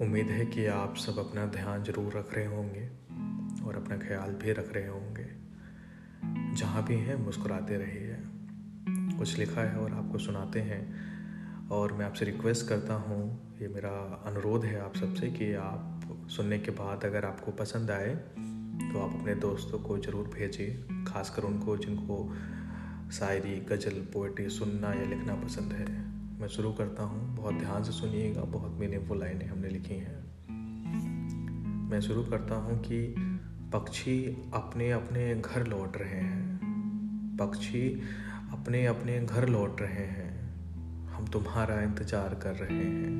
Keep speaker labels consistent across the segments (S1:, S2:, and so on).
S1: उम्मीद है कि आप सब अपना ध्यान ज़रूर रख रहे होंगे और अपना ख्याल भी रख रहे होंगे। जहाँ भी हैं, मुस्कुराते रहिए। कुछ लिखा है और आपको सुनाते हैं। और मैं आपसे रिक्वेस्ट करता हूँ, ये मेरा अनुरोध है आप सबसे कि आप सुनने के बाद अगर आपको पसंद आए तो आप अपने दोस्तों को ज़रूर भेजिए, खासकर उनको जिनको शायरी, गज़ल पोइट्री सुनना या लिखना पसंद है। मैं शुरू करता हूँ। बहुत ध्यान से सुनिएगा, बहुत मीनिंगफुल लाइनें हमने लिखी हैं। मैं शुरू करता हूँ कि पक्षी अपने अपने घर लौट रहे हैं। पक्षी अपने अपने घर लौट रहे हैं। हम तुम्हारा इंतज़ार कर रहे हैं।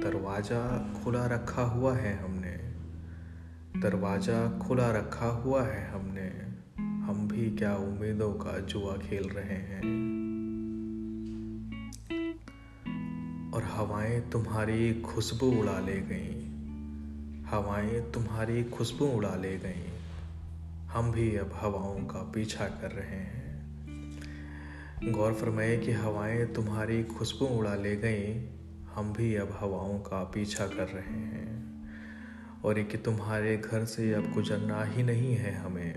S1: दरवाज़ा खुला रखा हुआ है हमने। दरवाज़ा खुला रखा हुआ है हमने। हम भी क्या उम्मीदों का जुआ खेल रहे हैं। और हवाएँ तुम्हारी खुशबू उड़ा ले गईं। हवाएँ तुम्हारी खुशबू उड़ा ले गईं। हम भी अब हवाओं का पीछा कर रहे हैं। गौर फरमाए कि हवाएँ तुम्हारी खुशबू उड़ा ले गईं। हम भी अब हवाओं का पीछा कर रहे हैं। और ये कि तुम्हारे घर से अब गुजरना ही नहीं है हमें।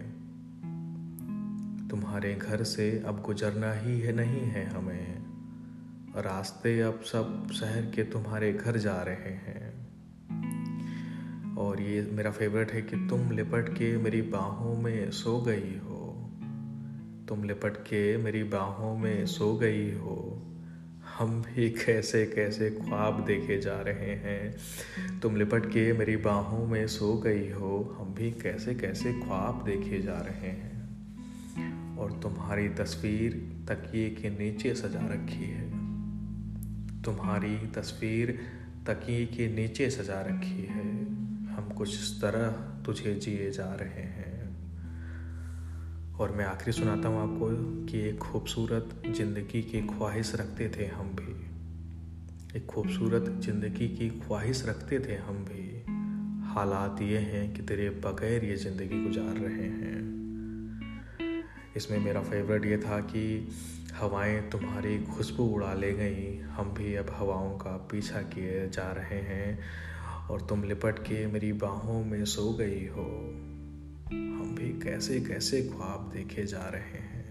S1: तुम्हारे घर से अब गुजरना ही है नहीं है हमें। रास्ते अब सब शहर के तुम्हारे घर जा रहे हैं। और ये मेरा फेवरेट है कि तुम लिपट के मेरी बाहों में सो गई हो। तुम लिपट के मेरी बाहों में सो गई हो। हम भी कैसे कैसे ख्वाब देखे जा रहे हैं। तुम लिपट के मेरी बाहों में सो गई हो। हम भी कैसे कैसे ख्वाब देखे जा रहे हैं। और तुम्हारी तस्वीर तकिए के नीचे सजा रखी है। तुम्हारी तस्वीर तकिए के नीचे सजा रखी है। हम कुछ इस तरह तुझे जिए जा रहे हैं। और मैं आखिरी सुनाता हूँ आपको कि एक खूबसूरत ज़िंदगी की ख्वाहिश रखते थे हम भी। एक खूबसूरत ज़िंदगी की ख्वाहिश रखते थे हम भी। हालात ये हैं कि तेरे बगैर ये ज़िंदगी गुजार रहे हैं। इसमें मेरा फेवरेट ये था कि हवाएँ तुम्हारी खुशबू उड़ा ले गई। हम भी अब हवाओं का पीछा किए जा रहे हैं और तुम लिपट के मेरी बाहों में सो गई हो। हम भी कैसे कैसे ख्वाब देखे जा रहे हैं।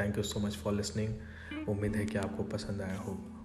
S1: Thank you so much for listening उम्मीद है कि आपको पसंद आया होगा।